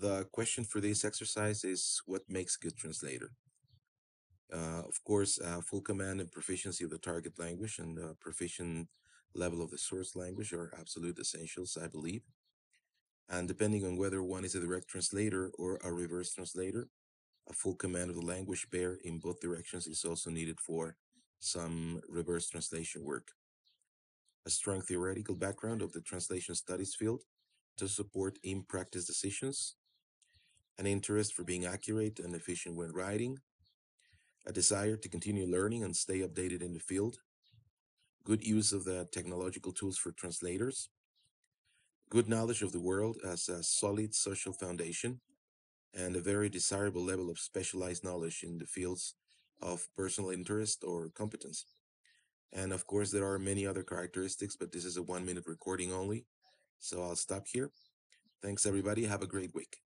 The question for this exercise is what makes a good translator? Uh, of course, uh, full command and proficiency of the target language and proficient level of the source language are absolute essentials, I believe. And depending on whether one is a direct translator or a reverse translator, a full command of the language pair in both directions is also needed for some reverse translation work. A strong theoretical background of the translation studies field to support in practice decisions, an interest for being accurate and efficient when writing, a desire to continue learning and stay updated in the field, good use of the technological tools for translators, good knowledge of the world as a solid social foundation, and a very desirable level of specialized knowledge in the fields of personal interest or competence. And of course, there are many other characteristics, but this is a one minute recording only. So I'll stop here. Thanks, everybody. Have a great week.